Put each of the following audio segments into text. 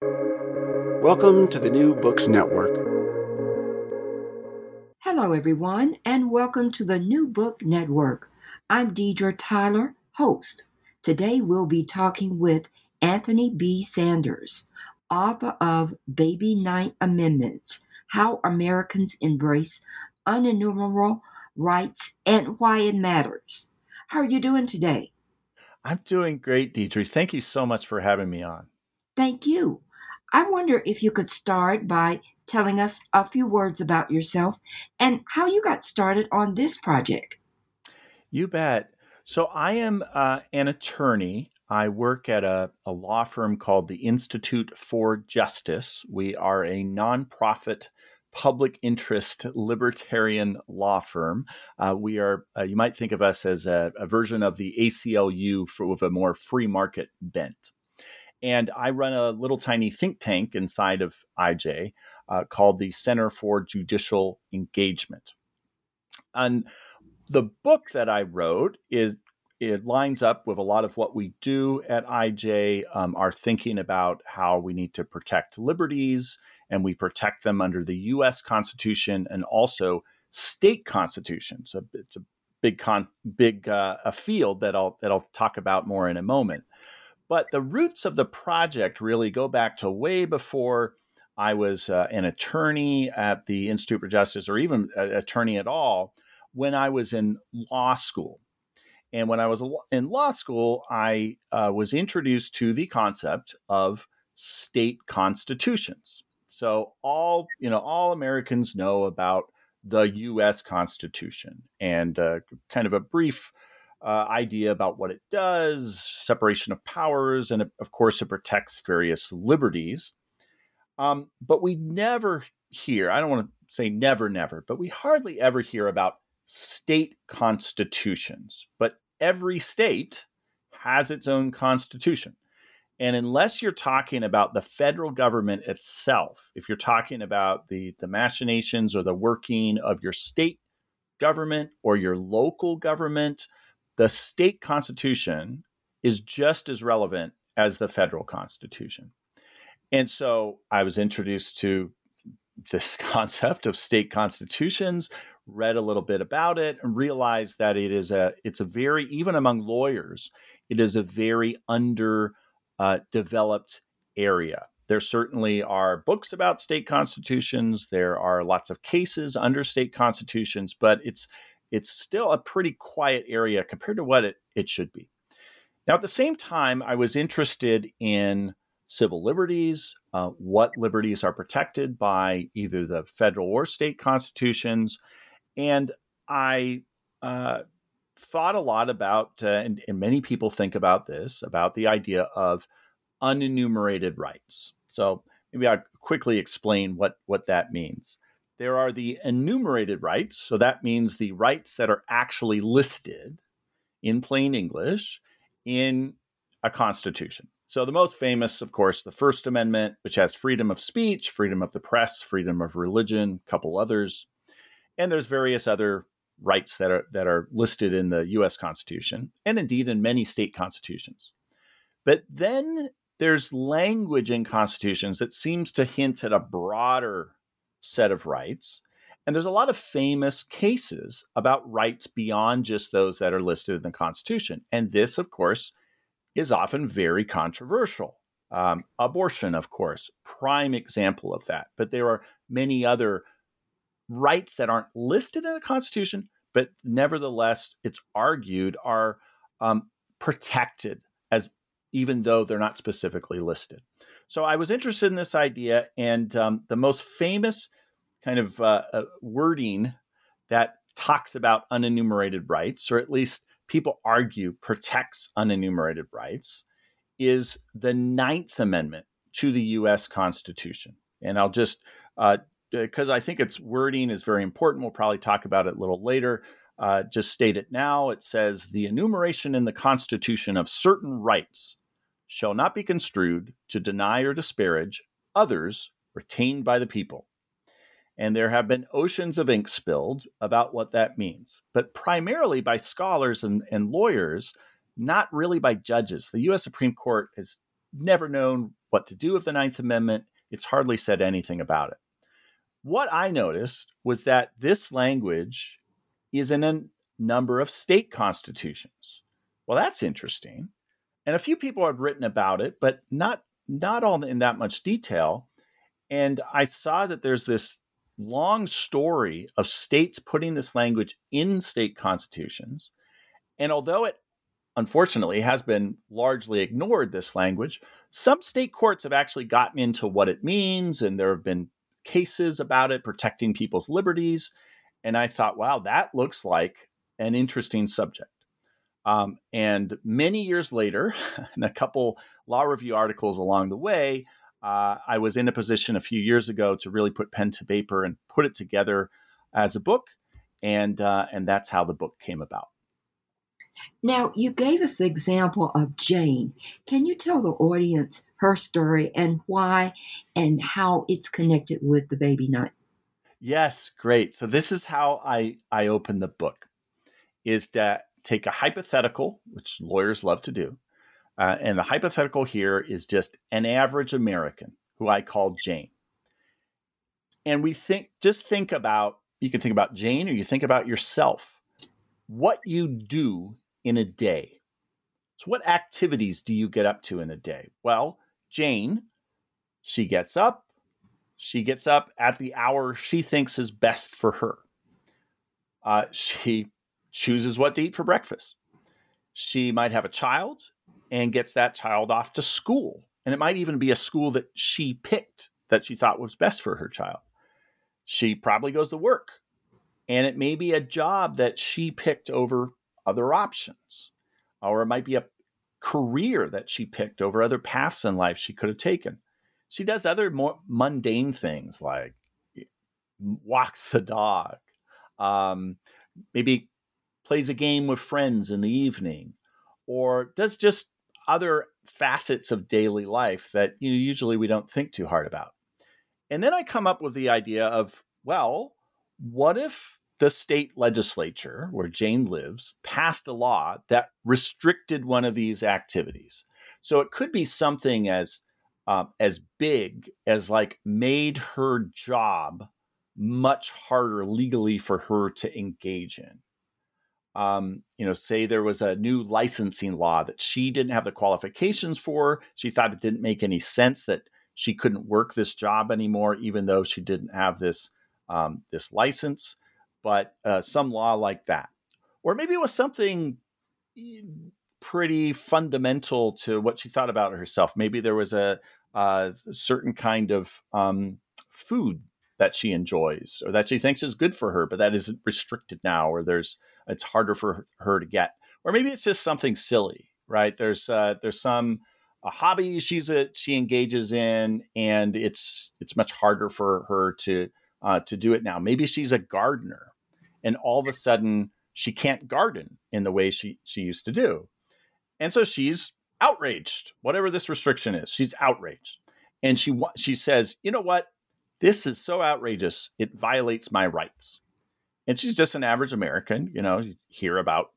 Welcome to the New Books Network. Hello, everyone, and welcome to the New Book Network. I'm Deidre Tyler, host. Today we'll be talking with Anthony B. Sanders, author of Baby Ninth Amendments How Americans Embrace Unenumerable Rights and Why It Matters. How are you doing today? I'm doing great, Deidre. Thank you so much for having me on. Thank you. I wonder if you could start by telling us a few words about yourself and how you got started on this project. You bet. So, I am uh, an attorney. I work at a, a law firm called the Institute for Justice. We are a nonprofit public interest libertarian law firm. Uh, we are, uh, you might think of us as a, a version of the ACLU for, with a more free market bent. And I run a little tiny think tank inside of IJ uh, called the Center for Judicial Engagement. And the book that I wrote is it lines up with a lot of what we do at IJ, um, our thinking about how we need to protect liberties and we protect them under the U.S. Constitution and also state constitutions. So it's a big con, big uh, a field that I'll that I'll talk about more in a moment. But the roots of the project really go back to way before I was uh, an attorney at the Institute for Justice or even an attorney at all when I was in law school. And when I was in law school, I uh, was introduced to the concept of state constitutions. So all you know, all Americans know about the U.S. Constitution, and uh, kind of a brief uh, idea about what it does, separation of powers, and of course, it protects various liberties. Um, but we never hear, I don't want to say never, never, but we hardly ever hear about state constitutions. But every state has its own constitution. And unless you're talking about the federal government itself, if you're talking about the, the machinations or the working of your state government or your local government, the state constitution is just as relevant as the federal constitution. And so I was introduced to this concept of state constitutions, read a little bit about it, and realized that it is a it's a very even among lawyers, it is a very under uh, developed area. There certainly are books about state constitutions. There are lots of cases under state constitutions, but it's it's still a pretty quiet area compared to what it, it should be. Now, at the same time, I was interested in civil liberties, uh, what liberties are protected by either the federal or state constitutions. And I uh, thought a lot about, uh, and, and many people think about this, about the idea of unenumerated rights. So maybe I'll quickly explain what, what that means. There are the enumerated rights. So that means the rights that are actually listed in plain English in a constitution. So the most famous, of course, the First Amendment, which has freedom of speech, freedom of the press, freedom of religion, a couple others. And there's various other rights that are that are listed in the US Constitution and indeed in many state constitutions. But then there's language in constitutions that seems to hint at a broader set of rights. And there's a lot of famous cases about rights beyond just those that are listed in the Constitution. And this, of course, is often very controversial. Um, abortion, of course, prime example of that. But there are many other rights that aren't listed in the Constitution, but nevertheless, it's argued are um, protected as even though they're not specifically listed. So I was interested in this idea, and um, the most famous kind of uh, uh, wording that talks about unenumerated rights, or at least people argue protects unenumerated rights, is the Ninth Amendment to the U.S. Constitution. And I'll just, because uh, I think its wording is very important, we'll probably talk about it a little later. Uh, just state it now. It says the enumeration in the Constitution of certain rights shall not be construed to deny or disparage others retained by the people. And there have been oceans of ink spilled about what that means, but primarily by scholars and, and lawyers, not really by judges. The US Supreme Court has never known what to do with the Ninth Amendment. It's hardly said anything about it. What I noticed was that this language is in a number of state constitutions. Well, that's interesting. And a few people have written about it, but not not all in that much detail. And I saw that there's this long story of states putting this language in state constitutions. And although it unfortunately has been largely ignored, this language, some state courts have actually gotten into what it means, and there have been cases about it protecting people's liberties. And I thought, wow, that looks like an interesting subject. Um, and many years later, and a couple law review articles along the way, uh, I was in a position a few years ago to really put pen to paper and put it together as a book, and uh, and that's how the book came about. Now, you gave us the example of Jane. Can you tell the audience her story and why and how it's connected with the baby Ninth? Yes, great. So this is how I I open the book is to take a hypothetical, which lawyers love to do, uh, and the hypothetical here is just an average American who I call Jane. And we think, just think about, you can think about Jane or you think about yourself, what you do in a day. So, what activities do you get up to in a day? Well, Jane, she gets up, she gets up at the hour she thinks is best for her. Uh, she chooses what to eat for breakfast. She might have a child and gets that child off to school. And it might even be a school that she picked that she thought was best for her child. She probably goes to work, and it may be a job that she picked over other options, or it might be a career that she picked over other paths in life she could have taken. She does other more mundane things like walks the dog, um, maybe plays a game with friends in the evening, or does just other facets of daily life that you know, usually we don't think too hard about. And then I come up with the idea of, well, what if the state legislature where Jane lives passed a law that restricted one of these activities? So it could be something as uh, as big as like made her job much harder legally for her to engage in um, you know, say there was a new licensing law that she didn't have the qualifications for. She thought it didn't make any sense that she couldn't work this job anymore, even though she didn't have this um, this license. But uh, some law like that, or maybe it was something pretty fundamental to what she thought about herself. Maybe there was a, a certain kind of um, food that she enjoys or that she thinks is good for her, but that is restricted now, or there's it's harder for her to get, or maybe it's just something silly, right? There's uh, there's some a hobby she's a, she engages in, and it's it's much harder for her to uh, to do it now. Maybe she's a gardener, and all of a sudden she can't garden in the way she she used to do, and so she's outraged. Whatever this restriction is, she's outraged, and she she says, you know what? This is so outrageous. It violates my rights and she's just an average American. You know, you hear about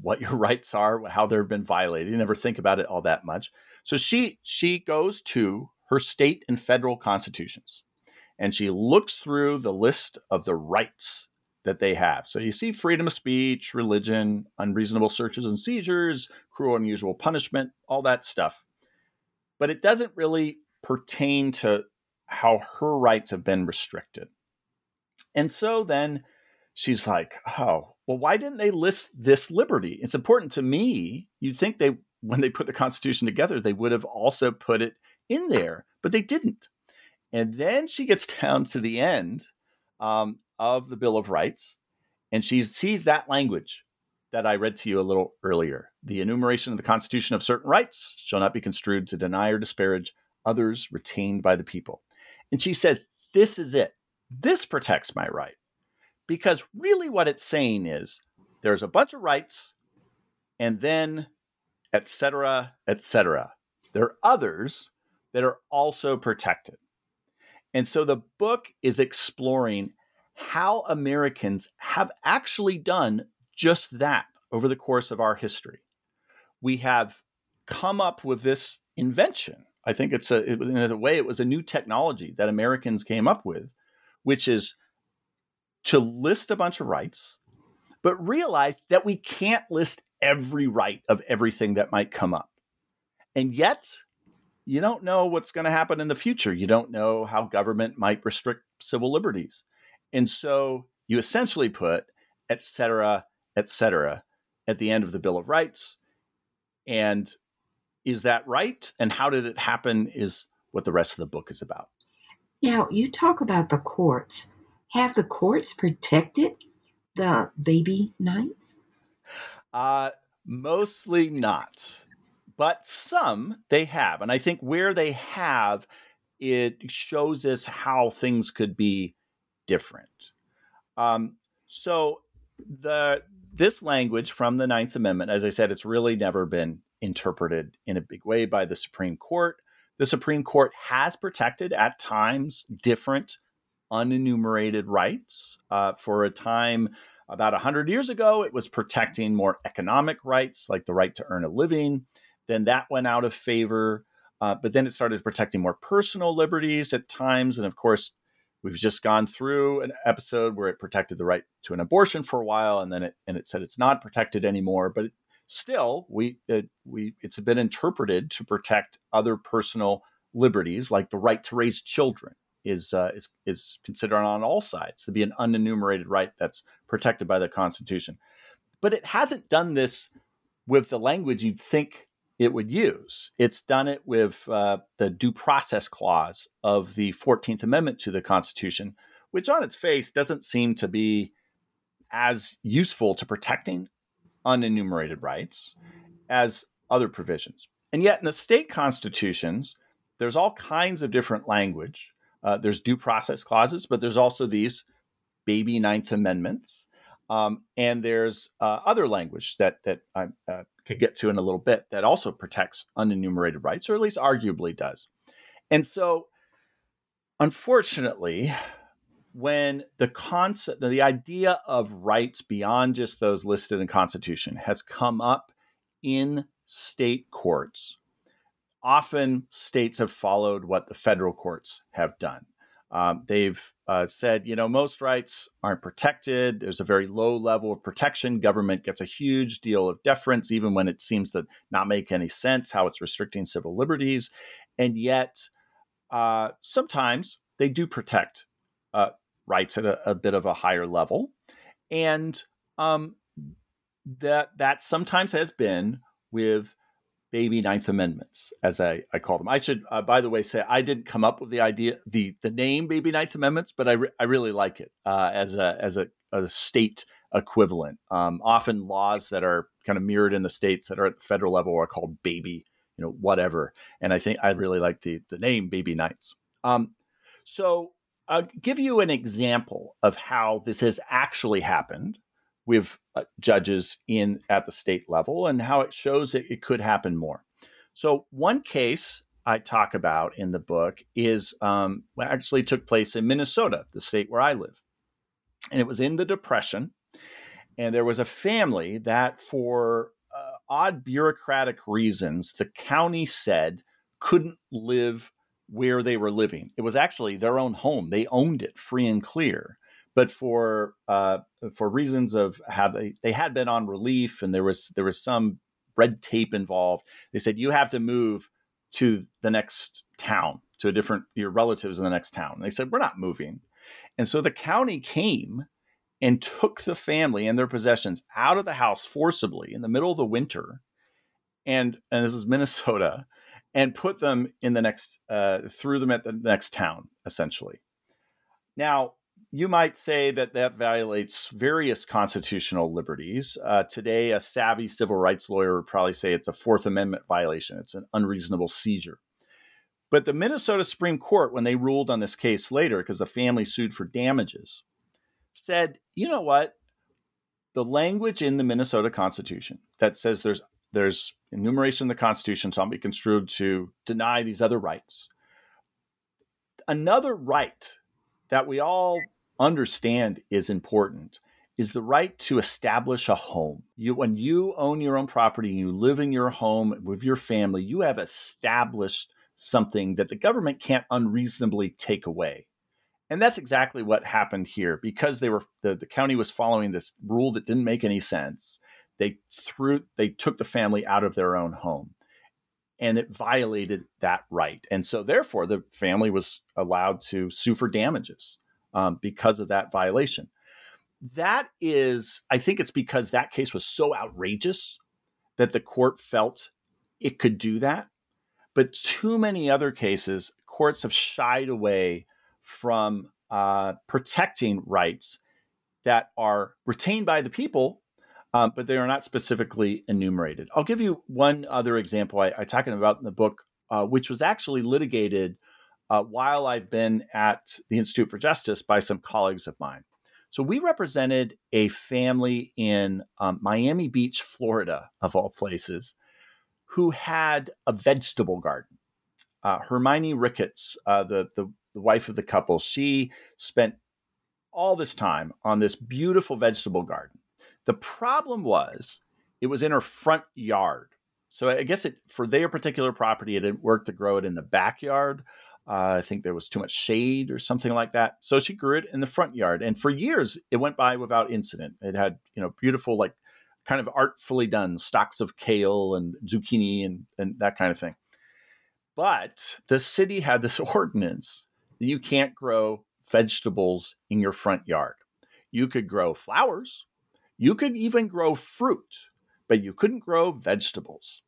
what your rights are, how they've been violated. You never think about it all that much. So she she goes to her state and federal constitutions, and she looks through the list of the rights that they have. So you see freedom of speech, religion, unreasonable searches and seizures, cruel and unusual punishment, all that stuff. But it doesn't really pertain to how her rights have been restricted. And so then she's like, oh, well, why didn't they list this liberty? It's important to me. You'd think they, when they put the Constitution together, they would have also put it in there, but they didn't. And then she gets down to the end um, of the Bill of Rights, and she sees that language that I read to you a little earlier. The enumeration of the Constitution of certain rights shall not be construed to deny or disparage others retained by the people. And she says, This is it. This protects my right. Because really, what it's saying is there's a bunch of rights, and then etc., etc. There are others that are also protected. And so the book is exploring how Americans have actually done just that over the course of our history. We have come up with this invention. I think it's a, in a way, it was a new technology that Americans came up with, which is to list a bunch of rights, but realize that we can't list every right of everything that might come up. And yet, you don't know what's going to happen in the future. You don't know how government might restrict civil liberties. And so you essentially put et cetera, et cetera at the end of the Bill of Rights. And is that right? And how did it happen? Is what the rest of the book is about. Now, you talk about the courts. Have the courts protected the baby Ninths? Uh, mostly not, but some they have. And I think where they have, it shows us how things could be different. Um, so the this language from the Ninth Amendment, as I said, it's really never been interpreted in a big way by the Supreme Court. The Supreme Court has protected at times different unenumerated rights. Uh, for a time about 100 years ago, it was protecting more economic rights, like the right to earn a living. Then that went out of favor. Uh, but then it started protecting more personal liberties at times. And of course, we've just gone through an episode where it protected the right to an abortion for a while, and then it and it said it's not protected anymore. But it, still, we it, we it's been interpreted to protect other personal liberties, like the right to raise children is uh, is is considered on all sides to be an unenumerated right that's protected by the Constitution. But it hasn't done this with the language you'd think it would use. It's done it with uh, the due process clause of the 14th Amendment to the Constitution, which on its face doesn't seem to be as useful to protecting unenumerated rights as other provisions. And yet, in the state constitutions, there's all kinds of different language. Uh, there's due process clauses, but there's also these baby Ninth Amendments. Um, and there's uh, other language that that I uh, could get to in a little bit that also protects unenumerated rights, or at least arguably does. And so, unfortunately, when the concept, the idea of rights beyond just those listed in Constitution has come up in state courts, often states have followed what the federal courts have done. Um, they've uh, said, you know, most rights aren't protected. There's a very low level of protection. Government gets a huge deal of deference, even when it seems to not make any sense how it's restricting civil liberties. And yet, uh, sometimes they do protect uh, rights at a, a, bit of a higher level, and um, that that sometimes has been with baby Ninth Amendments, as I, I call them. I should, uh, by the way, say I didn't come up with the idea, the the name baby Ninth Amendments, but I, re- I really like it uh, as a as a, a state equivalent. Um, often laws that are kind of mirrored in the states that are at the federal level are called baby, you know, whatever. And I think I really like the the name baby Ninths. Um, so I'll give you an example of how this has actually happened with uh, judges in at the state level and how it shows that it could happen more. So one case I talk about in the book is um, actually took place in Minnesota, the state where I live, and it was in the Depression, and there was a family that, for uh, odd bureaucratic reasons, the county said couldn't live where they were living. It was actually their own home; they owned it free and clear but for uh, for reasons of how they, they had been on relief and there was there was some red tape involved they said you have to move to the next town to a different your relatives in the next town. And they said we're not moving. And so the county came and took the family and their possessions out of the house forcibly in the middle of the winter and and this is minnesota and put them in the next uh, threw them at the next town essentially. Now you might say that that violates various constitutional liberties. Uh, today, a savvy civil rights lawyer would probably say it's a Fourth Amendment violation. It's an unreasonable seizure. But the Minnesota Supreme Court, when they ruled on this case later, because the family sued for damages, said, you know what? The language in the Minnesota Constitution that says there's there's enumeration in the Constitution, so I'll be construed to deny these other rights. Another right that we all understand is important is the right to establish a home. You, when you own your own property and you live in your home with your family, you have established something that the government can't unreasonably take away. And that's exactly what happened here because they were the, the county was following this rule that didn't make any sense. They threw they took the family out of their own home and it violated that right. And so therefore the family was allowed to sue for damages um, because of that violation. That is, I think it's because that case was so outrageous that the court felt it could do that but too many other cases, courts have shied away from uh, protecting rights that are retained by the people, um, but they are not specifically enumerated. I'll give you one other example I, I talk about in the book, uh, which was actually litigated uh, while I've been at the Institute for Justice by some colleagues of mine. So we represented a family in um, Miami Beach, Florida, of all places, who had a vegetable garden. Uh, Hermione Ricketts, uh, the, the, the wife of the couple, she spent all this time on this beautiful vegetable garden. The problem was it was in her front yard. So I guess it for their particular property, it didn't work to grow it in the backyard. Uh, I think there was too much shade or something like that. So she grew it in the front yard, and for years it went by without incident. It had you know beautiful like kind of artfully done stalks of kale and zucchini and, and that kind of thing. But the city had this ordinance that you can't grow vegetables in your front yard. You could grow flowers, you could even grow fruit, but you couldn't grow vegetables.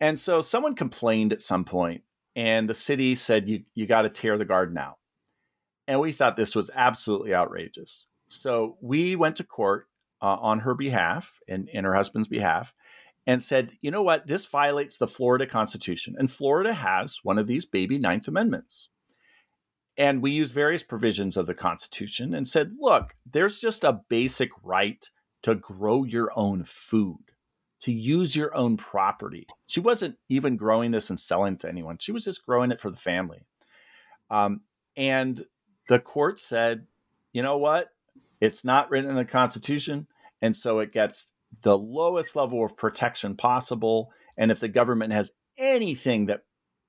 And so someone complained at some point, and the city said, You, you got to tear the garden out. And we thought this was absolutely outrageous. So we went to court uh, on her behalf and, and her husband's behalf and said, you know what, this violates the Florida Constitution. And Florida has one of these baby Ninth Amendments. And we used various provisions of the Constitution and said, look, there's just a basic right to grow your own food, to use your own property. She wasn't even growing this and selling it to anyone, she was just growing it for the family. Um, and the court said, you know what? It's not written in the Constitution, and so it gets the lowest level of protection possible. And if the government has anything that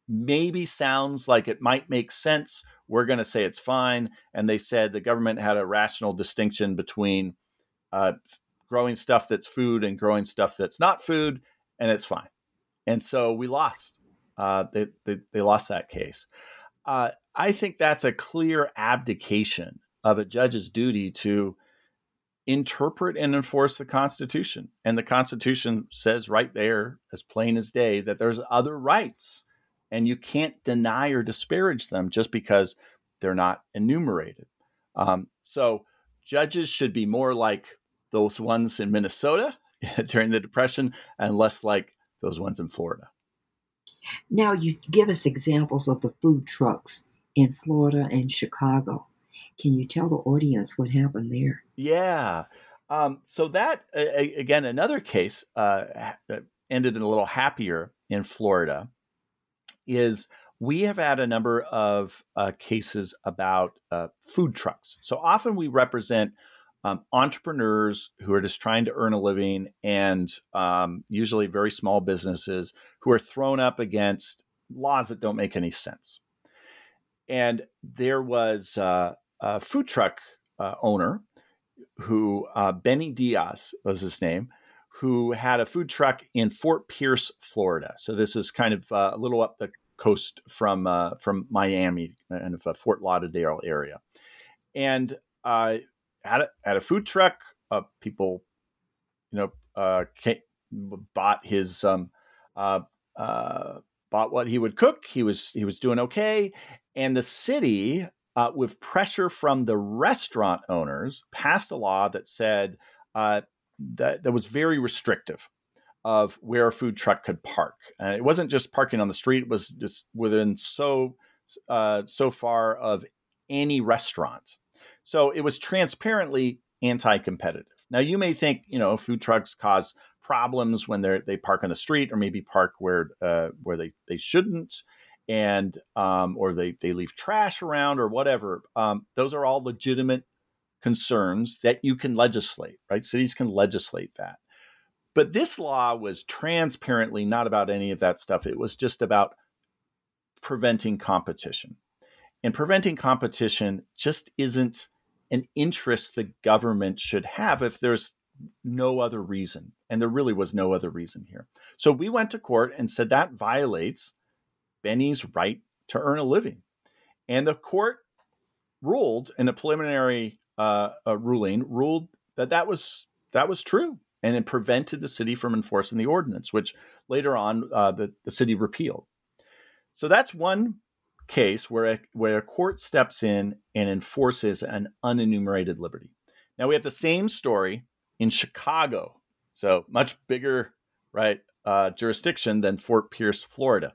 maybe sounds like it might make sense, we're going to say it's fine. And they said the government had a rational distinction between uh, growing stuff that's food and growing stuff that's not food, and it's fine. And so we lost. Uh, they, they, they, lost that case. Uh, I think that's a clear abdication of a judge's duty to interpret and enforce the Constitution. And the Constitution says right there, as plain as day, that there's other rights, and you can't deny or disparage them just because they're not enumerated. Um, so judges should be more like those ones in Minnesota during the Depression and less like those ones in Florida. Now, you give us examples of the food trucks in Florida and Chicago. Can you tell the audience what happened there? Yeah. Um, so that again, another case uh, ended in a little happier in Florida. Is we have had a number of uh, cases about uh, food trucks. So often we represent um, entrepreneurs who are just trying to earn a living, and um, usually very small businesses who are thrown up against laws that don't make any sense. And there was uh, a food truck uh, owner who uh, Benny Diaz was his name, who had a food truck in Fort Pierce, Florida. So this is kind of uh, a little up the coast from uh, from Miami and the Fort Lauderdale area, and uh, had a, had a food truck. Uh, people, you know, came, bought his um, uh, bought what he would cook. He was he was doing okay, and the city uh, with pressure from the restaurant owners, passed a law that said uh, that, that was very restrictive of where a food truck could park. And it wasn't just parking on the street; it was just within so uh, so far of any restaurant. So it was transparently anti-competitive. Now you may think, you know, food trucks cause problems when they they park on the street or maybe park where uh, where they they shouldn't, and um, or they they leave trash around or whatever. Um, those are all legitimate concerns that you can legislate. Right, cities can legislate that. But this law was transparently not about any of that stuff. It was just about preventing competition. And preventing competition just isn't an interest the government should have if there's no other reason. And there really was no other reason here. So we went to court and said that violates Benny's right to earn a living. And the court ruled in a preliminary uh, a ruling ruled that that was that was true and it prevented the city from enforcing the ordinance, which later on uh, the, the city repealed. So that's one case where a, where a court steps in and enforces an unenumerated liberty. Now we have the same story in Chicago, so much bigger, right, uh, jurisdiction than Fort Pierce, Florida.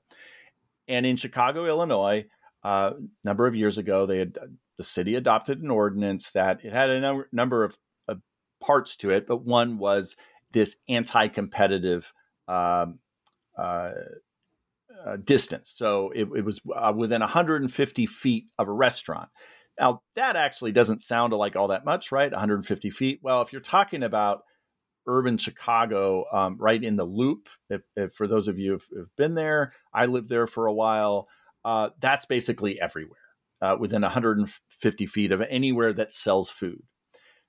And in Chicago, Illinois, uh, a number of years ago, they had the city adopted an ordinance that it had a number, of parts to it, but one was this anti-competitive um, uh, uh, distance. So it, it was uh, within 150 feet of a restaurant. Now, that actually doesn't sound like all that much, right? 150 feet. Well, if you're talking about urban Chicago, um, right in the loop, if, if for those of you who've, who've, been there, I lived there for a while. Uh, that's basically everywhere uh, within 150 feet of anywhere that sells food.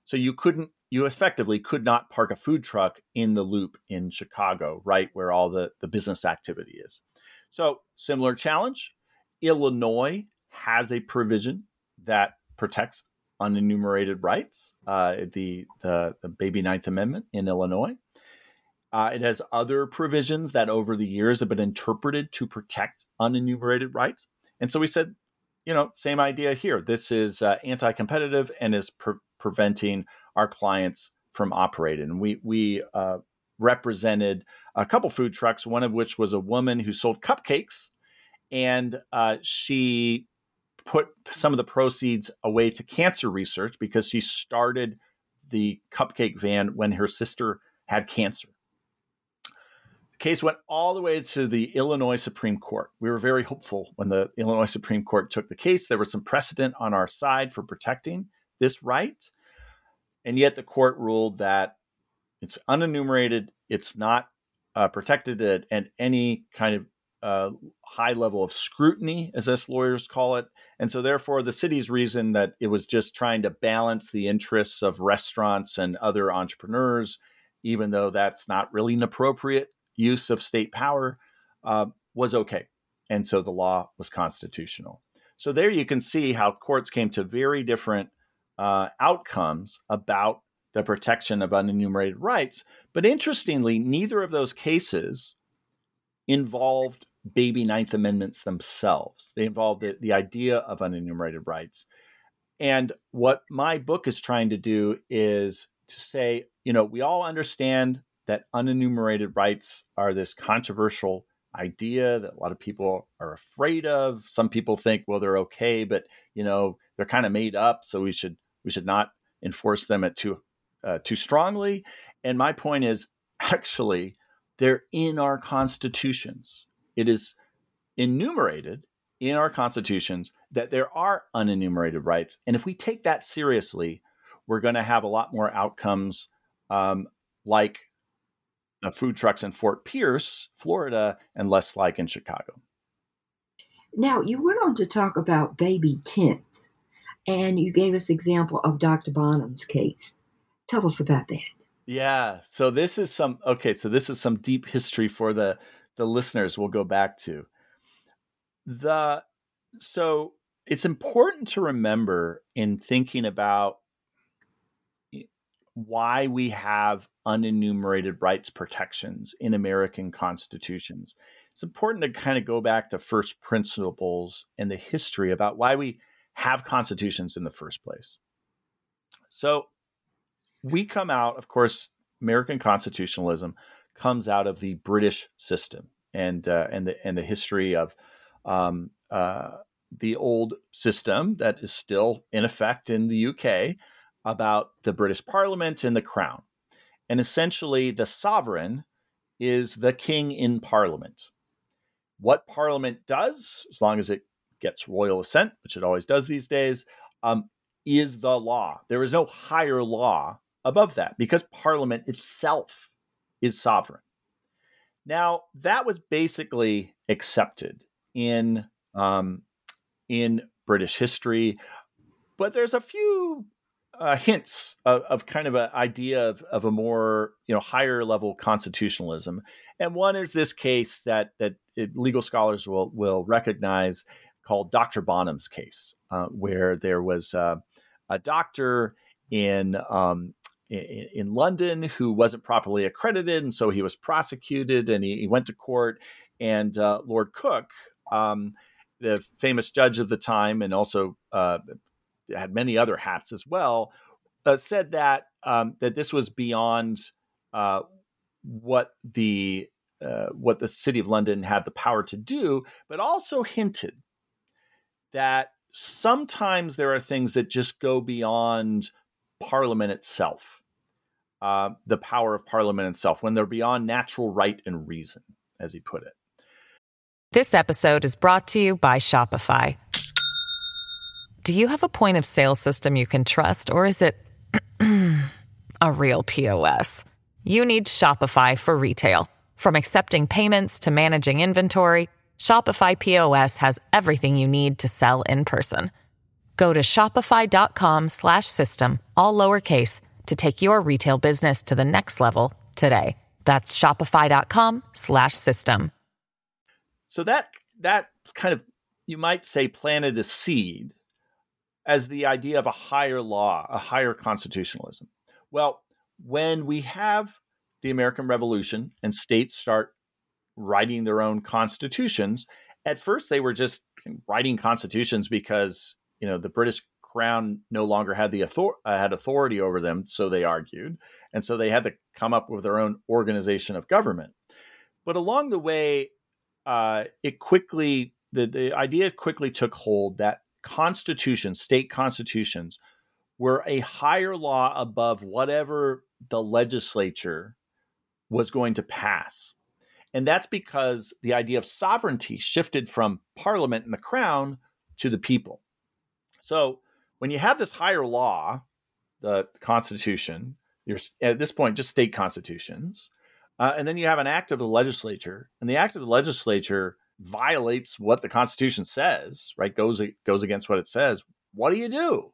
So you couldn't, you effectively could not park a food truck in the loop in Chicago, right where all the, the business activity is. So, similar challenge. Illinois has a provision that protects unenumerated rights, uh, the, the, the Baby Ninth Amendment in Illinois. Uh, it has other provisions that over the years have been interpreted to protect unenumerated rights. And so we said, you know, same idea here. This is uh, anti competitive and is pre- preventing our clients from operating. And we, we uh, represented a couple food trucks, one of which was a woman who sold cupcakes. And uh, she put some of the proceeds away to cancer research because she started the cupcake van when her sister had cancer. The case went all the way to the Illinois Supreme Court. We were very hopeful when the Illinois Supreme Court took the case. There was some precedent on our side for protecting this right. And yet the court ruled that it's unenumerated. It's not uh, protected at, at, any kind of uh, high level of scrutiny, as us lawyers call it. And so, therefore, the city's reason that it was just trying to balance the interests of restaurants and other entrepreneurs, even though that's not really an appropriate use of state power, uh, was okay. And so the law was constitutional. So, there you can see how courts came to very different uh, outcomes about the protection of unenumerated rights. But interestingly, neither of those cases involved baby Ninth Amendments themselves. They involved the, the idea of unenumerated rights. And what my book is trying to do is to say, you know, we all understand that unenumerated rights are this controversial idea that a lot of people are afraid of. Some people think, well, they're okay, but you know, they're kind of made up, so we should we should not enforce them at too uh, too strongly. And my point is actually, they're in our constitutions. It is enumerated in our constitutions that there are unenumerated rights. And if we take that seriously, we're going to have a lot more outcomes um, like the food trucks in Fort Pierce, Florida, and less like in Chicago. Now, you went on to talk about baby 10th, and you gave us example of Dr. Bonham's case. Tell us about that. Yeah. So this is some okay, so this is some deep history for the the listeners we'll go back to. The so it's important to remember in thinking about why we have unenumerated rights protections in American constitutions. It's important to kind of go back to first principles and the history about why we have constitutions in the first place. So, we come out, of course, American constitutionalism comes out of the British system and uh, and the and the history of um, uh, the old system that is still in effect in the UK about the British Parliament and the Crown. And essentially, the sovereign is the king in Parliament. What Parliament does, as long as it gets royal assent, which it always does these days, um, is the law. There is no higher law above that because Parliament itself is sovereign. Now, that was basically accepted in um, in British history, but there's a few uh, hints of, of, kind of an idea of, of a more you know higher level constitutionalism, and one is this case that that legal scholars will will recognize called Dr. Bonham's case, uh, where there was uh, a doctor in um, in, in, London who wasn't properly accredited, and so he was prosecuted, and he, he went to court. And uh, Lord Coke, um, the famous judge of the time, and also uh, had many other hats as well, uh, said that um, that this was beyond uh, what the uh, what the city of London had the power to do, but also hinted that sometimes there are things that just go beyond Parliament itself, uh, the power of Parliament itself, when they're beyond natural right and reason, as he put it. This episode is brought to you by Shopify. Do you have a point of sale system you can trust, or is it a real POS? You need Shopify for retail. From accepting payments to managing inventory, Shopify POS has everything you need to sell in person. Go to shopify.com slash system, all lowercase to take your retail business to the next level today. That's shopify.com slash system. So that that kind of you might say planted a seed as the idea of a higher law, a higher constitutionalism. Well, when we have the American Revolution and states start writing their own constitutions. At first, they were just writing constitutions because you know the British crown no longer had the author- uh, had authority over them, so they argued, and so they had to come up with their own organization of government. But along the way, uh, it quickly the the idea quickly took hold that constitutions, state constitutions, were a higher law above whatever the legislature was going to pass. And that's because the idea of sovereignty shifted from parliament and the crown to the people. So when you have this higher law, the Constitution, you're at this point just state constitutions, uh, and then you have an act of the legislature, and the act of the legislature violates what the Constitution says, right? Goes goes against what it says. What do you do?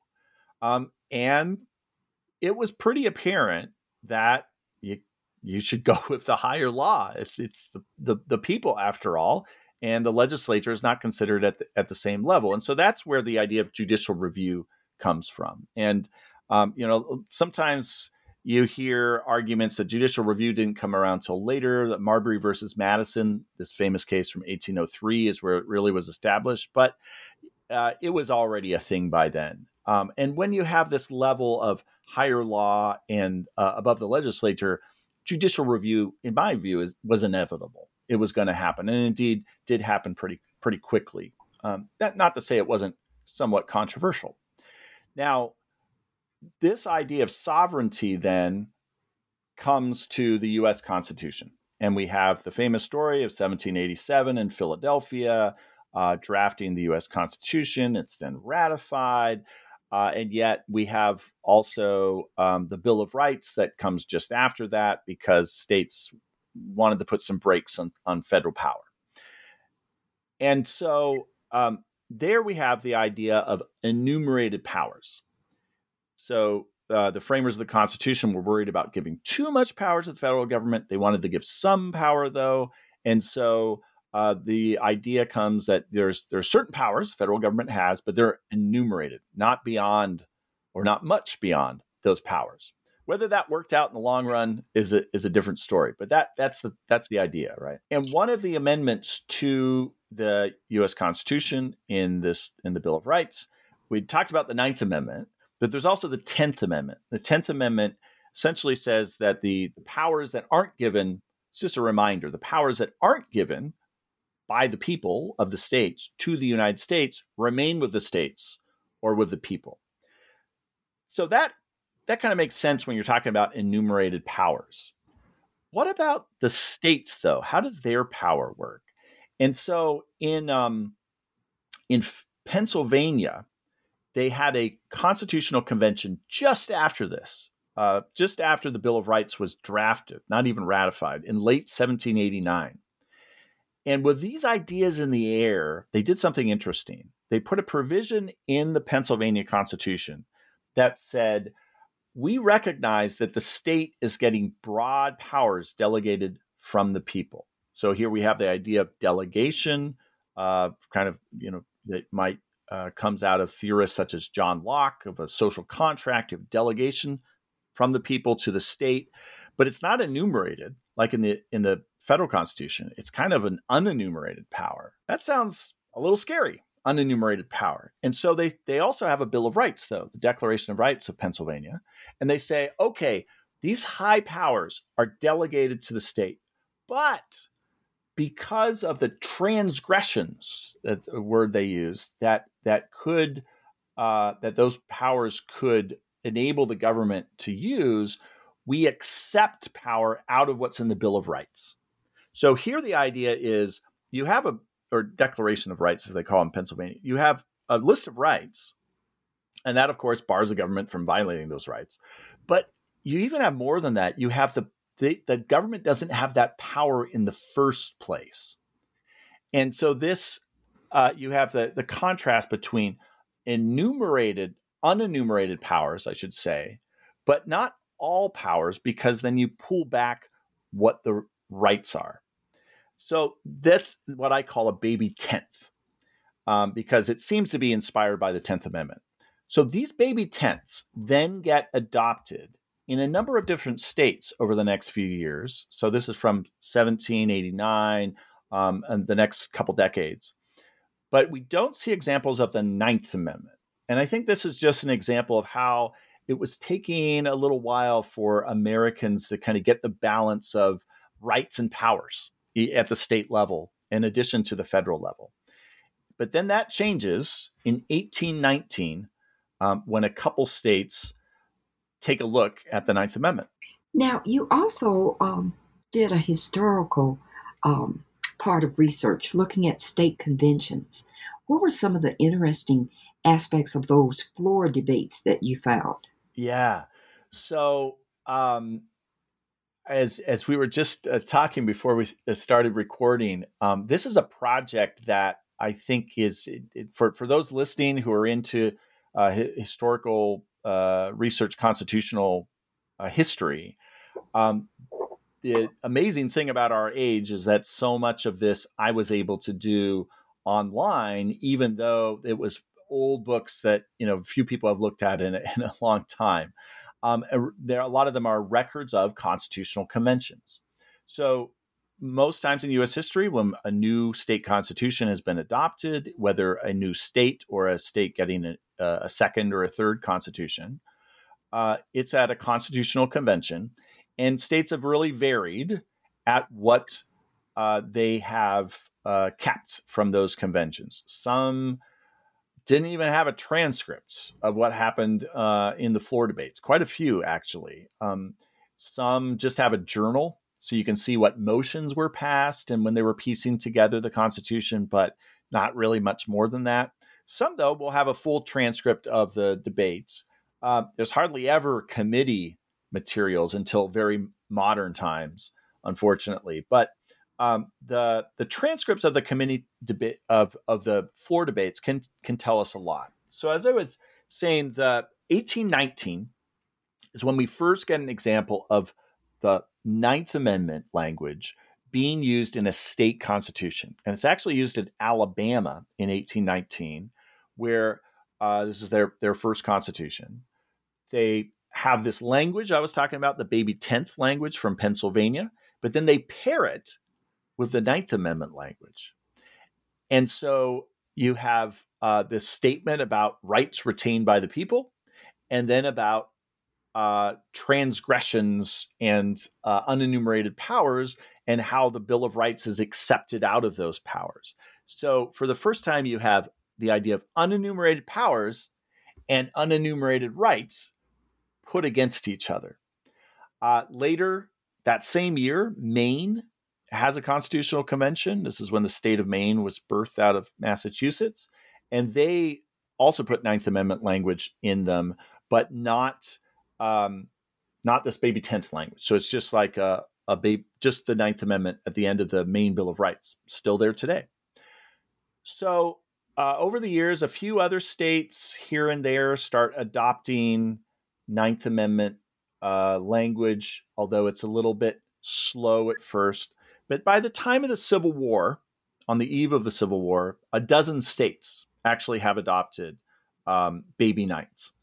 Um, and it was pretty apparent that you you should go with the higher law. It's it's the, the, the people after all, and the legislature is not considered at the, at the same level. And so that's where the idea of judicial review comes from. And um, you know, sometimes you hear arguments that judicial review didn't come around till later. That Marbury versus Madison, this famous case from 1803, is where it really was established. But uh, it was already a thing by then. Um, and when you have this level of higher law and uh, above the legislature, judicial review, in my view, is, was inevitable. It was going to happen, and indeed did happen pretty pretty quickly. Um, that not to say it wasn't somewhat controversial. Now, this idea of sovereignty then comes to the U.S. Constitution, and we have the famous story of 1787 in Philadelphia, uh, drafting the U.S. Constitution. It's then ratified. Uh, and yet we have also um, the Bill of Rights that comes just after that because states wanted to put some brakes on, on federal power. And so um, there we have the idea of enumerated powers. So uh, the framers of the Constitution were worried about giving too much power to the federal government. They wanted to give some power, though. And so uh, the idea comes that there's there are certain powers the federal government has, but they're enumerated, not beyond or not much beyond those powers. Whether that worked out in the long run is a, is a different story, but that that's the that's the idea, right? And one of the amendments to the U.S. Constitution in this in the Bill of Rights, we talked about the Ninth Amendment, but there's also the Tenth Amendment. The Tenth Amendment essentially says that the powers that aren't given It's just a reminder the powers that aren't given by the people of the states to the United States remain with the states or with the people. So that that kind of makes sense when you're talking about enumerated powers. What about the states, though? How does their power work? And so in um, in Pennsylvania, they had a constitutional convention just after this, uh, just after the Bill of Rights was drafted, not even ratified, in late 1789. And with these ideas in the air, they did something interesting. They put a provision in the Pennsylvania Constitution that said, we recognize that the state is getting broad powers delegated from the people. So here we have the idea of delegation, uh, kind of, you know, that might uh, comes out of theorists such as John Locke of a social contract of delegation from the people to the state, but it's not enumerated like in the in the federal constitution. It's kind of an unenumerated power. That sounds a little scary, unenumerated power. And so they they also have a Bill of Rights though, the Declaration of Rights of Pennsylvania, and they say, okay, these high powers are delegated to the state, but because of the transgressions that the word they use that that could uh, that those powers could enable the government to use, we accept power out of what's in the Bill of Rights. So here the idea is you have a or Declaration of Rights as they call in Pennsylvania. You have a list of rights, and that of course bars the government from violating those rights. But you even have more than that. You have the the, the government doesn't have that power in the first place. And so this uh, you have the the contrast between enumerated, unenumerated powers, I should say, but not all powers, because then you pull back what the rights are. So that's what I call a baby tenth, um, because it seems to be inspired by the Tenth Amendment. So these baby tenths then get adopted in a number of different states over the next few years. So this is from 1789 um, and the next couple decades. But we don't see examples of the Ninth Amendment. And I think this is just an example of how it was taking a little while for Americans to kind of get the balance of rights and powers at the state level, in addition to the federal level. But then that changes in 1819 um, when a couple states take a look at the Ninth Amendment. Now, you also um, did a historical um, part of research looking at state conventions. What were some of the interesting aspects of those floor debates that you found? Yeah. So, um, as as we were just uh, talking before we uh, started recording, um, this is a project that I think is for for those listening who are into uh, historical uh, research constitutional uh, history. Um, the amazing thing about our age is that so much of this I was able to do online, even though it was old books that you know few people have looked at in, in a long time. Um, there, a lot of them are records of constitutional conventions. So most times in U.S. history, when a new state constitution has been adopted, whether a new state or a state getting a, a second or a third constitution, uh, it's at a constitutional convention, and states have really varied at what uh, they have uh, kept from those conventions. Some didn't even have a transcript of what happened uh, in the floor debates. Quite a few, actually. Um, some just have a journal so you can see what motions were passed and when they were piecing together the Constitution, but not really much more than that. Some, though, will have a full transcript of the debates. Uh, there's hardly ever committee materials until very modern times, unfortunately. But um, the the transcripts of the committee debate of of the floor debates can can tell us a lot. So as I was saying, the 1819 is when we first get an example of the Ninth Amendment language being used in a state constitution. And it's actually used in Alabama in 1819, where uh, this is their, their first constitution. They have this language I was talking about, the baby 10th language from Pennsylvania, but then they pair it with the Ninth Amendment language. And so you have uh, this statement about rights retained by the people, and then about uh, transgressions and uh, unenumerated powers. and how the Bill of Rights is accepted out of those powers. So, for the first time, you have the idea of unenumerated powers and unenumerated rights put against each other. Uh, later that same year, Maine has a constitutional convention. This is when the state of Maine was birthed out of Massachusetts. And they also put Ninth Amendment language in them, but not um, not this baby tenth language. So it's just like a, a baby, just the Ninth Amendment at the end of the Maine Bill of Rights, still there today. So uh, over the years, a few other states here and there start adopting Ninth Amendment uh, language, although it's a little bit slow at first. But by the time of the Civil War, on the eve of the Civil War, a dozen states actually have adopted um, baby ninths.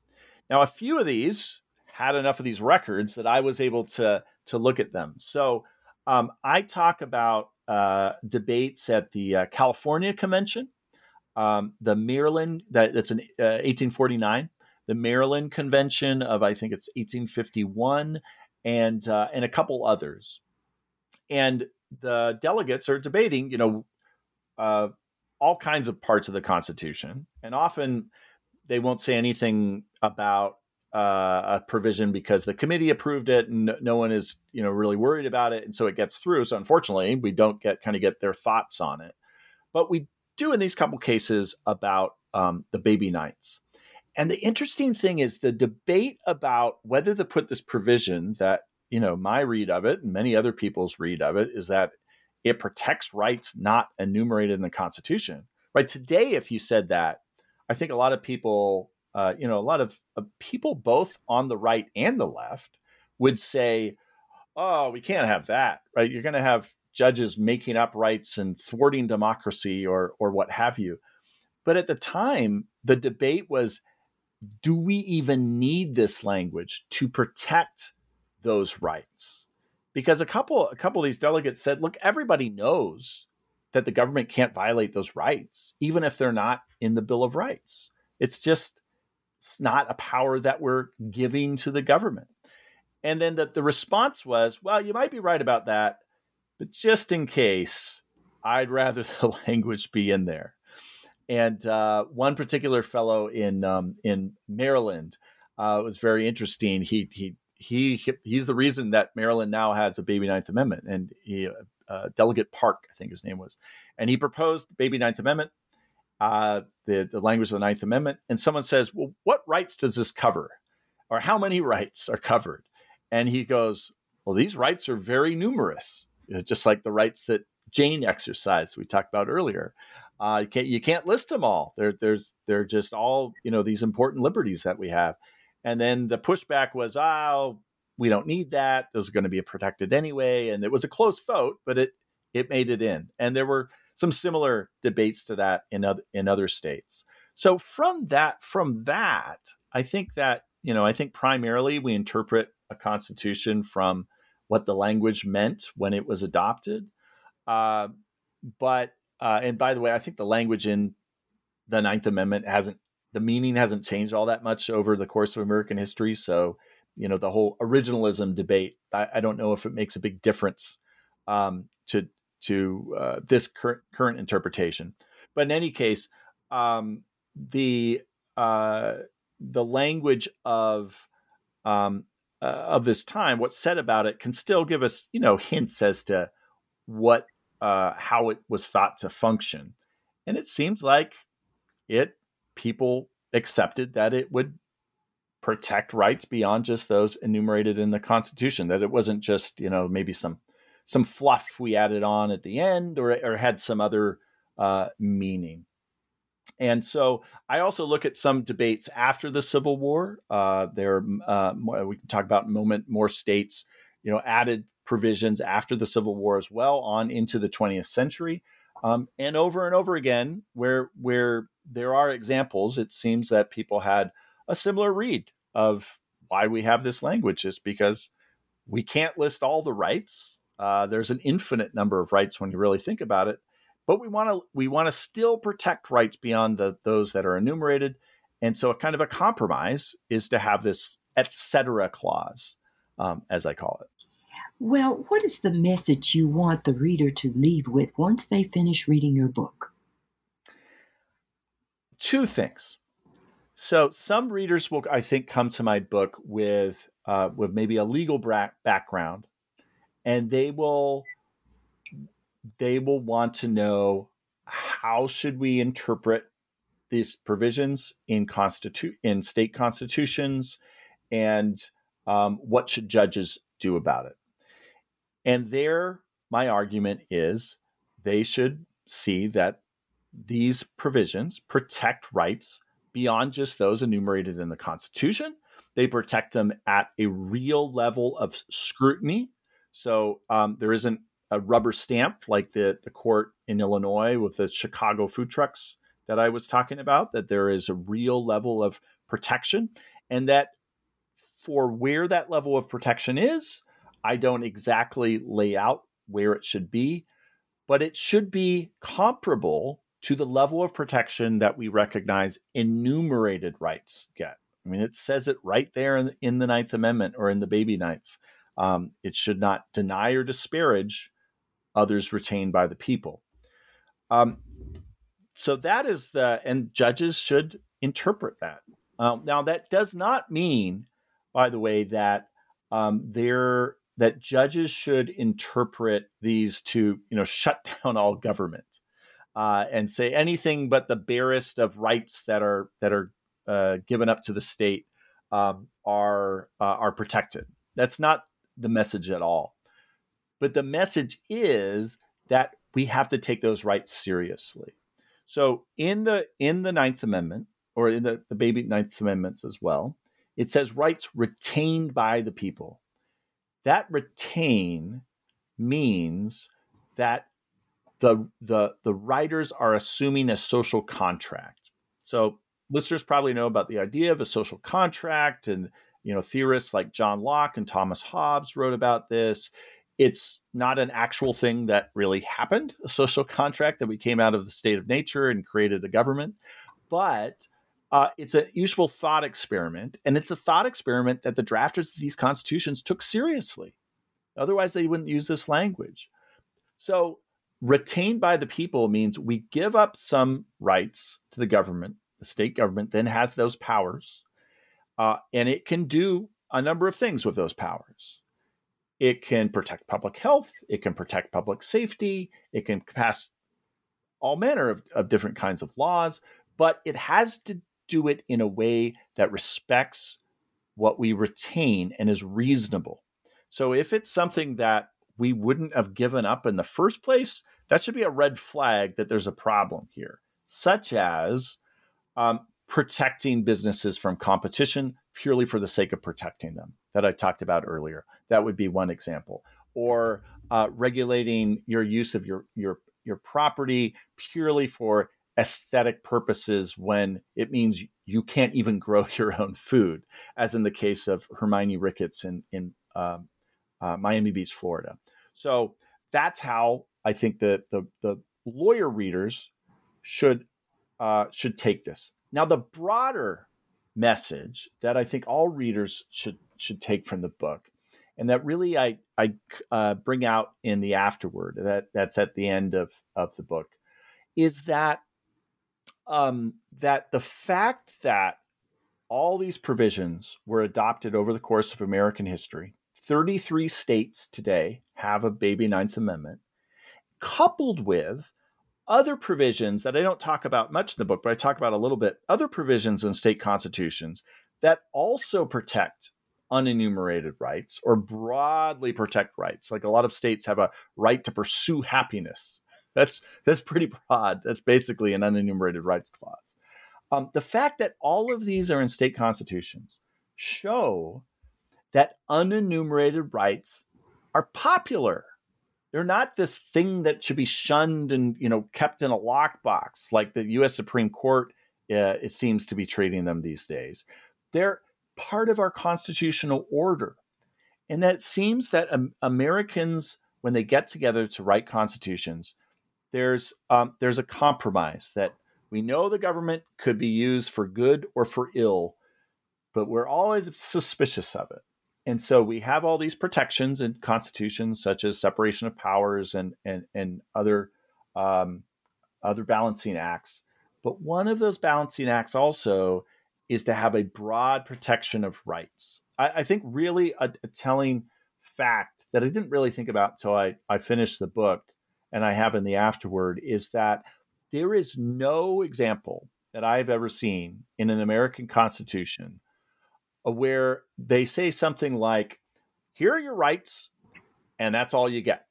Now, a few of these had enough of these records that I was able to to look at them. So um, I talk about uh, debates at the uh, California Convention, um, the Maryland that that's in uh, 1849, the Maryland Convention of I think it's 1851, and uh, and a couple others, and the delegates are debating, you know, uh, all kinds of parts of the Constitution, and often they won't say anything about uh, a provision because the committee approved it and no one is you know really worried about it. And so it gets through. So unfortunately we don't get kind of get their thoughts on it. But we do in these couple cases about um, the baby ninths and the interesting thing is the debate about whether to put this provision that you know my read of it and many other people's read of it is that it protects rights not enumerated in the constitution right today if you said that i think a lot of people uh, you know, a lot of uh, people both on the right and the left would say, "Oh, we can't have that." Right? You're going to have judges making up rights and thwarting democracy, or or what have you. But at the time, the debate was, do we even need this language to protect those rights? Because a couple a couple of these delegates said, "Look, everybody knows." That the government can't violate those rights, even if they're not in the Bill of Rights. It's just it's not a power that we're giving to the government. And then the, the response was, well, you might be right about that, but just in case, I'd rather the language be in there. And uh, one particular fellow in um, in Maryland uh, was very interesting. He he he he's the reason that Maryland now has a baby Ninth Amendment, and he uh, Delegate Park, I think his name was, and he proposed baby Ninth Amendment uh, the, the language of the Ninth Amendment, and someone says, Well, what rights does this cover? Or how many rights are covered? And he goes, Well, these rights are very numerous, it's just like the rights that Jane exercised, we talked about earlier. Uh, you can't you can't list them all. They're there's they're just all you know these important liberties that we have. And then the pushback was, oh, we don't need that. Those are going to be protected anyway. And it was a close vote, but it it made it in. And there were some similar debates to that in other in other states. So from that from that, I think that you know I think primarily we interpret a constitution from what the language meant when it was adopted. Uh, but uh, and by the way, I think the language in the Ninth Amendment hasn't the meaning hasn't changed all that much over the course of American history. So you know the whole originalism debate, I, I don't know if it makes a big difference um, to to uh, this current current interpretation. But in any case, um, the uh, the language of um, uh, of this time, what's said about it, can still give us you know hints as to what uh, how it was thought to function, and it seems like it people accepted that it would protect rights beyond just those enumerated in the Constitution. That it wasn't just you know maybe some some fluff we added on at the end or, or had some other uh, meaning. And so I also look at some debates after the Civil War. Uh, there, uh, we can talk about moment more states, you know, added provisions after the Civil War as well on into the 20th century, um, and over and over again, where where there are examples, it seems that people had a similar read of why we have this language is because we can't list all the rights uh, there's an infinite number of rights when you really think about it, but we want to we want to still protect rights beyond the, those that are enumerated, and so a kind of a compromise is to have this etc. clause, um, as I call it. Well, what is the message you want the reader to leave with once they finish reading your book? Two things. So some readers will, I think, come to my book with uh, with maybe a legal bra- background, and they will they will want to know how should we interpret these provisions in constitu- in state constitutions, and um, what should judges do about it. And there, my argument is they should see that these provisions protect rights beyond just those enumerated in the Constitution. They protect them at a real level of scrutiny. So um, there isn't a rubber stamp like the, the court in Illinois with the Chicago food trucks that I was talking about, that there is a real level of protection. And that for where that level of protection is, I don't exactly lay out where it should be, but it should be comparable to the level of protection that we recognize enumerated rights get. I mean, it says it right there in, in the Ninth Amendment or in the baby Ninths. Um, it should not deny or disparage others retained by the people. Um, so that is the, and judges should interpret that. Um, now, that does not mean, by the way, that um, there that judges should interpret these to, you know, shut down all government uh, and say anything but the barest of rights that are that are uh, given up to the state um, are uh, are protected. That's not the message at all. But the message is that we have to take those rights seriously. So in the in the Ninth Amendment or in the, the baby Ninth Amendments as well, it says rights retained by the people. That retain means that the the the writers are assuming a social contract. So listeners probably know about the idea of a social contract and you know theorists like John Locke and Thomas Hobbes wrote about this. It's not an actual thing that really happened, a social contract that we came out of the state of nature and created a government, but uh, it's a useful thought experiment, and it's a thought experiment that the drafters of these constitutions took seriously. Otherwise, they wouldn't use this language. So retained by the people means we give up some rights to the government. The state government then has those powers, uh, and it can do a number of things with those powers. It can protect public health, it can protect public safety, it can pass all manner of, of different kinds of laws, but it has to do it in a way that respects what we retain and is reasonable. So if it's something that we wouldn't have given up in the first place, that should be a red flag that there's a problem here, such as um, protecting businesses from competition purely for the sake of protecting them that I talked about earlier. That would be one example. Or uh, regulating your use of your your your property purely for aesthetic purposes when it means you can't even grow your own food, as in the case of Hermione Ricketts in in um, uh, Miami Beach, Florida. So that's how I think that the the lawyer readers should uh, should take this. Now, the broader message that I think all readers should should take from the book, and that really I I uh, bring out in the afterword that that's at the end of of the book, is that um, that the fact that all these provisions were adopted over the course of American history 33 states today have a baby Ninth Amendment, coupled with other provisions that I don't talk about much in the book, but I talk about a little bit, other provisions in state constitutions that also protect unenumerated rights or broadly protect rights. Like a lot of states have a right to pursue happiness. That's that's pretty broad. That's basically an unenumerated rights clause. Um, the fact that all of these are in state constitutions show that unenumerated rights are popular. They're not this thing that should be shunned and you know kept in a lockbox like the U.S. Supreme Court uh, it seems to be treating them these days. They're part of our constitutional order, and that it seems that um, Americans, when they get together to write constitutions, there's um, there's a compromise that we know the government could be used for good or for ill, but we're always suspicious of it. and so we have all these protections in constitutions, such as separation of powers and and and other um, other balancing acts. But one of those balancing acts also is to have a broad protection of rights. I, I think really a, a, telling fact that I didn't really think about until I, I finished the book and I have in the afterword is that there is no example that I've ever seen in an American Constitution where they say something like, "Here are your rights, and that's all you get."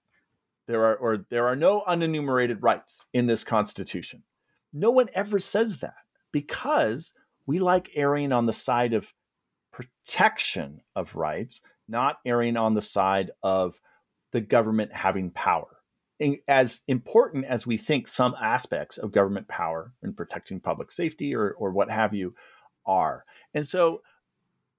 There are or there are no unenumerated rights in this Constitution. No one ever says that because we like erring on the side of protection of rights, not erring on the side of the government having power. And as important as we think some aspects of government power in protecting public safety or, or what have you are. And so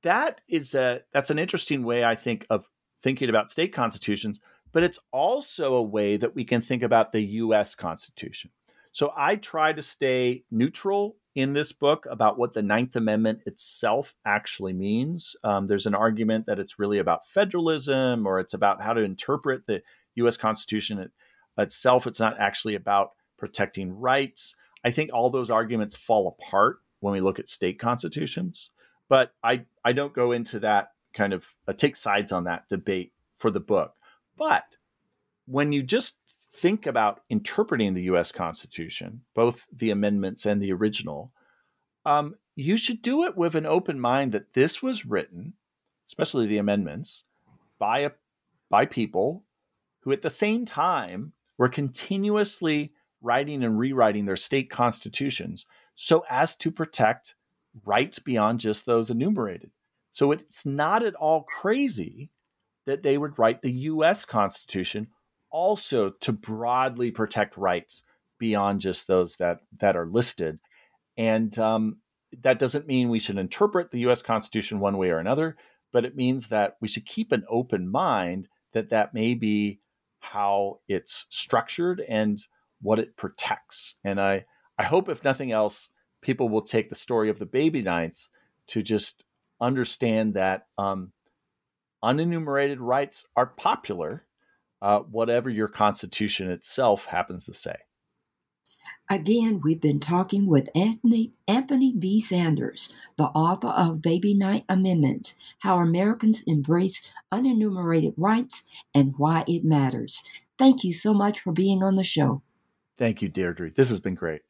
that is a that's an interesting way I think of thinking about state constitutions, but it's also a way that we can think about the US Constitution. So I try to stay neutral in this book about what the Ninth Amendment itself actually means. Um, there's an argument that it's really about federalism or it's about how to interpret the US Constitution itself. It's not actually about protecting rights. I think all those arguments fall apart when we look at state constitutions. But I, I don't go into that kind of uh, take sides on that debate for the book. But when you just think about interpreting the US Constitution, both the amendments and the original, um, you should do it with an open mind that this was written, especially the amendments, by a by people who at the same time were continuously writing and rewriting their state constitutions so as to protect rights beyond just those enumerated. So it's not at all crazy that they would write the US Constitution also to broadly protect rights beyond just those that, that are listed. And um, that doesn't mean we should interpret the US Constitution one way or another, but it means that we should keep an open mind that that may be how it's structured and what it protects. And I, I hope, if nothing else, people will take the story of the baby Ninths to just understand that um, unenumerated rights are popular, uh, whatever your constitution itself happens to say. Again, we've been talking with Anthony, Anthony B. Sanders, the author of Baby Ninth Amendments How Americans Embrace Unenumerated Rights and Why It Matters. Thank you so much for being on the show. Thank you, Deirdre. This has been great.